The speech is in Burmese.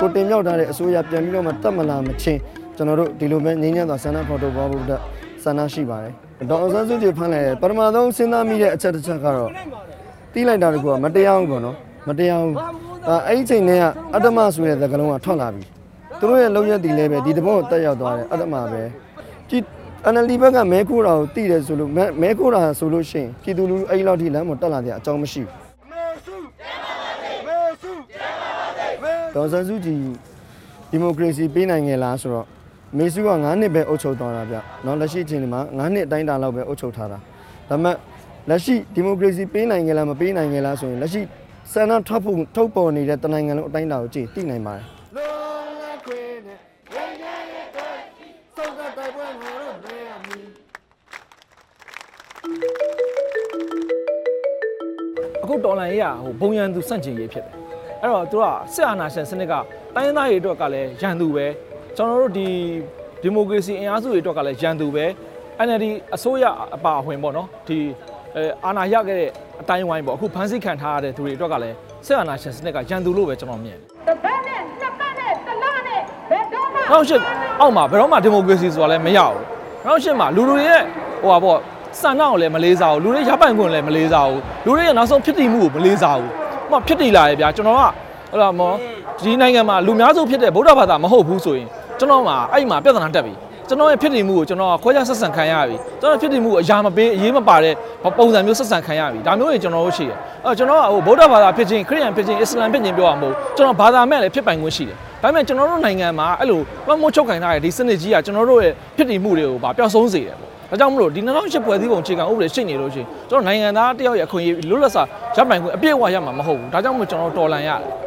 ကိုတင်မြောက်ထားတဲ့အစိုးရပြန်ပြီးတော့မှတက်မလာမချင်းကျွန်တော်တို့ဒီလိုပဲငြိမ်းချမ်းစွာဆန္ဒဖော်ထုတ်သွားဖို့အတွက်ဆန္ဒရှိပါတယ်ဒေါအောင်ဆန်းစုကြည်ဖမ်းလိုက်တဲ့ပထမဆုံးစဉ်းစားမိတဲ့အချက်တစ်ချက်ကတော့တီးလိုက်တာတကူကမတရားဘူးပေါ့နော်မတရားဘူးအဲအဲ့ဒီချိန်တည်းကအတ္တမဆိုတဲ့သကလုံးကထွက်လာပြီသူတို့ရဲ့လုံရက်တီလည်းပဲဒီတဘောကိုတက်ရောက်သွားတယ်အတ္တမပဲကြည် NLD ဘက်ကမဲခိုးတာကိုတည်တယ်ဆိုလို့မဲမဲခိုးတာဆိုလို့ရှိရင်ပြည်သူလူထုအဲ့ဒီလောက်ထိလမ်းပေါ်တက်လာတဲ့အကြောင်းမရှိဘူး ဒေါ်ဆန်းစုကြည်ဒီမိုကရေစီပေးနိုင်ငယ်လားဆိုတော့မေစုက9နှစ်ပဲအုပ်ချုပ်သွားတာဗျเนาะလက်ရှိအချိန်ဒီမှာ9နှစ်အတိုင်းအတာလောက်ပဲအုပ်ချုပ်ထားတာဒါပေမဲ့လက်ရှိဒီမိုကရေစီပေးနိုင်ငယ်လားမပေးနိုင်ငယ်လားဆိုရင်လက်ရှိစံနှထုတ်ဖို့ထုတ်ပေါ်နေတဲ့တနိုင်ငံလုံးအတိုင်းအတာကိုကြည့်သိနိုင်ပါတယ်လုံးလက်ခွေနဲ့ဝေရရဲ့တဲ့စုံကတိုက်ပွဲငါတို့နေရမည် အခုတော်လန်ရေးကဟိုဘုံရန်သူစန့်ကျင်ရေးဖြစ်တယ် အဲ့တော့သူကစစ်အာဏာရှင်စနစ်ကတိုင်းရင်းသားတွေအတွက်ကလည်းရန်သူပဲကျွန်တော်တို့ဒီဒီမိုကရေစီအင်အားစုတွေအတွက်ကလည်းရန်သူပဲ NLD အစိုးရအပါအဝင်ပေါ့နော်ဒီအဲအာဏာရခဲ့တဲ့အတိုင်းဝိုင်းပေါ့အခုဖမ်းဆီးခံထားရတဲ့သူတွေအတွက်ကလည်းစစ်အာဏာရှင်စနစ်ကရန်သူလို့ပဲကျွန်တော်မြင်တယ်တစ်ပတ်နဲ့နှစ်ပတ်နဲ့တစ်လနဲ့ဘယ်တော့မှနောက်ရှစ်အောက်မှာဘယ်တော့မှဒီမိုကရေစီဆိုတာလည်းမရဘူးနောက်ရှစ်မှာလူလူတွေရဲ့ဟိုပါပေါ့စံနှောက်ကိုလည်းမလေးစားဘူးလူတွေရပိုင်ခွင့်လည်းမလေးစားဘူးလူတွေရဲ့နောက်ဆုံးဖြစ်တည်မှုကိုမလေးစားဘူး ဟိုမှာဖြစ်တည်လာရဲ့ဗျာကျွန်တော်ကဟိုလာမောဒီနိုင်ငံမှာလူများစုဖြစ်တဲ့ဗုဒ္ဓဘာသာမဟုတ်ဘူးဆိုရင်ကျွန်တော်မှာအဲ့မှာပြဿနာတက်ပြီကျွန်တော်ရဲ့ဖြစ်တည်မှုကိုကျွန်တော်ကခွဲခြားဆက်ဆံခံရပြီကျွန်တော်ဖြစ်တည်မှုကိုအရာမပေးအရေးမပါတဲ့ပုံစံမျိုးဆက်ဆံခံရပြီဒါမျိုးတွေကျွန်တော်တို့ရှိတယ်အဲ့တော့ကျွန်တော်ကဟိုဗုဒ္ဓဘာသာဖြစ်ခြင်းခရစ်ယာန်ဖြစ်ခြင်းအစ္စလာမ်ဖြစ်ခြင်းပြောရမှာမဟုတ်ကျွန်တော်ဘာသာမဲ့လည်းဖြစ်ပိုင်ခွင့်ရှိတယ်ဒါပေမဲ့ကျွန်တော်တို့နိုင်ငံမှာအဲ့လိုမမိုးချုပ်ခိုင်ထားတဲ့ဒီစနစ်ကြီးကကျွန်တော်တို့ရဲ့ဖြစ်တည်မှုတွေကိုဗာပျောက်ဆုံးစေတယ်ပေါ့ ဒါကြောင့်မလို့ဒီ2008ပွဲစည်းပုံအခြေခံဥပဒေရှိနေလို့ရှိရင်ကျွန်တော်နိုင်ငံသားတယောက်ရဲ့အခွင့်အရေးလွတ်လပ်စွာရပိုင်ခွင့်အပြည့်အဝရမှာမဟုတ်ဘူးဒါကြောင့်မလို့ကျွန်တော်တော်လန်ရတယ်